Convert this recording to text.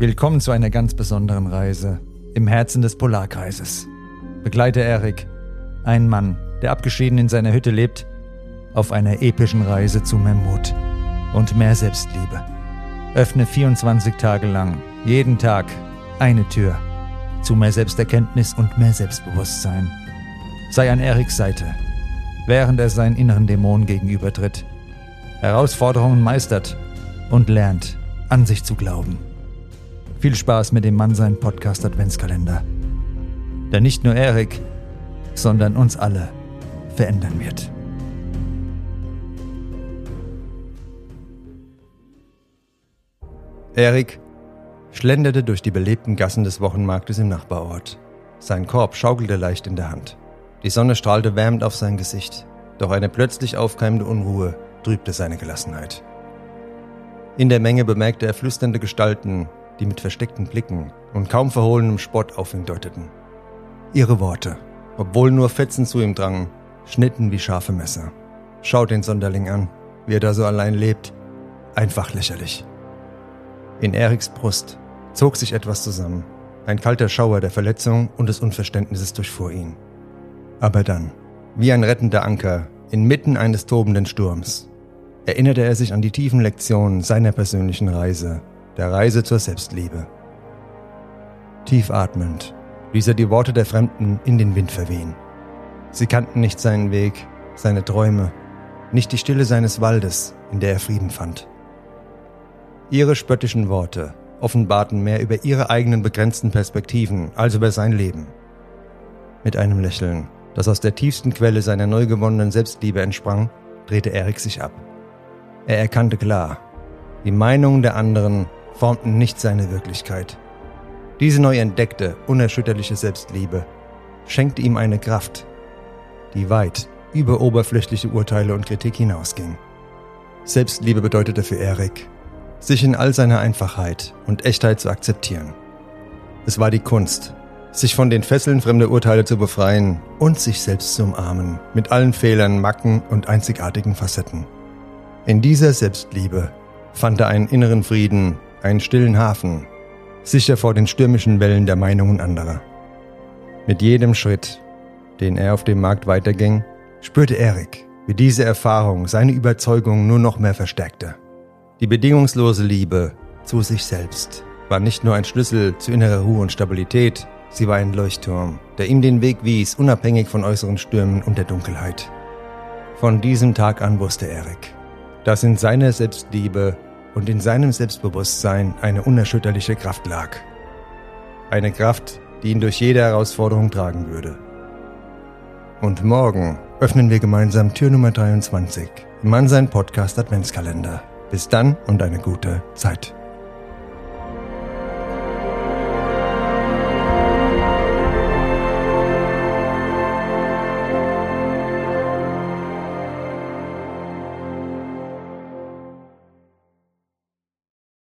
Willkommen zu einer ganz besonderen Reise im Herzen des Polarkreises. Begleite Erik, ein Mann, der abgeschieden in seiner Hütte lebt, auf einer epischen Reise zu mehr Mut und mehr Selbstliebe. Öffne 24 Tage lang, jeden Tag, eine Tür zu mehr Selbsterkenntnis und mehr Selbstbewusstsein. Sei an Eriks Seite, während er seinen inneren Dämonen gegenübertritt, Herausforderungen meistert und lernt, an sich zu glauben. Viel Spaß mit dem Mannsein Podcast Adventskalender. Der nicht nur Erik, sondern uns alle verändern wird. Erik schlenderte durch die belebten Gassen des Wochenmarktes im Nachbarort. Sein Korb schaukelte leicht in der Hand. Die Sonne strahlte wärmend auf sein Gesicht, doch eine plötzlich aufkeimende Unruhe trübte seine Gelassenheit. In der Menge bemerkte er flüsternde Gestalten, die mit versteckten Blicken und kaum verhohlenem Spott auf ihn deuteten. Ihre Worte, obwohl nur Fetzen zu ihm drangen, schnitten wie scharfe Messer. Schaut den Sonderling an, wie er da so allein lebt. Einfach lächerlich. In Eriks Brust zog sich etwas zusammen. Ein kalter Schauer der Verletzung und des Unverständnisses durchfuhr ihn. Aber dann, wie ein rettender Anker, inmitten eines tobenden Sturms, erinnerte er sich an die tiefen Lektionen seiner persönlichen Reise, der Reise zur Selbstliebe. Tief atmend ließ er die Worte der Fremden in den Wind verwehen. Sie kannten nicht seinen Weg, seine Träume, nicht die Stille seines Waldes, in der er Frieden fand. Ihre spöttischen Worte offenbarten mehr über ihre eigenen begrenzten Perspektiven als über sein Leben. Mit einem Lächeln, das aus der tiefsten Quelle seiner neu gewonnenen Selbstliebe entsprang, drehte Erik sich ab. Er erkannte klar, die Meinungen der anderen formten nicht seine Wirklichkeit. Diese neu entdeckte, unerschütterliche Selbstliebe schenkte ihm eine Kraft, die weit über oberflächliche Urteile und Kritik hinausging. Selbstliebe bedeutete für Erik, sich in all seiner Einfachheit und Echtheit zu akzeptieren. Es war die Kunst, sich von den Fesseln fremder Urteile zu befreien und sich selbst zu umarmen, mit allen Fehlern, Macken und einzigartigen Facetten. In dieser Selbstliebe fand er einen inneren Frieden, einen stillen Hafen, sicher vor den stürmischen Wellen der Meinungen anderer. Mit jedem Schritt, den er auf dem Markt weiterging, spürte Erik, wie diese Erfahrung seine Überzeugung nur noch mehr verstärkte. Die bedingungslose Liebe zu sich selbst war nicht nur ein Schlüssel zu innerer Ruhe und Stabilität, sie war ein Leuchtturm, der ihm den Weg wies, unabhängig von äußeren Stürmen und der Dunkelheit. Von diesem Tag an wusste Erik, dass in seiner Selbstliebe und in seinem Selbstbewusstsein eine unerschütterliche Kraft lag. Eine Kraft, die ihn durch jede Herausforderung tragen würde. Und morgen öffnen wir gemeinsam Tür Nummer 23 im Mannsein Podcast Adventskalender. Bis dann und eine gute Zeit.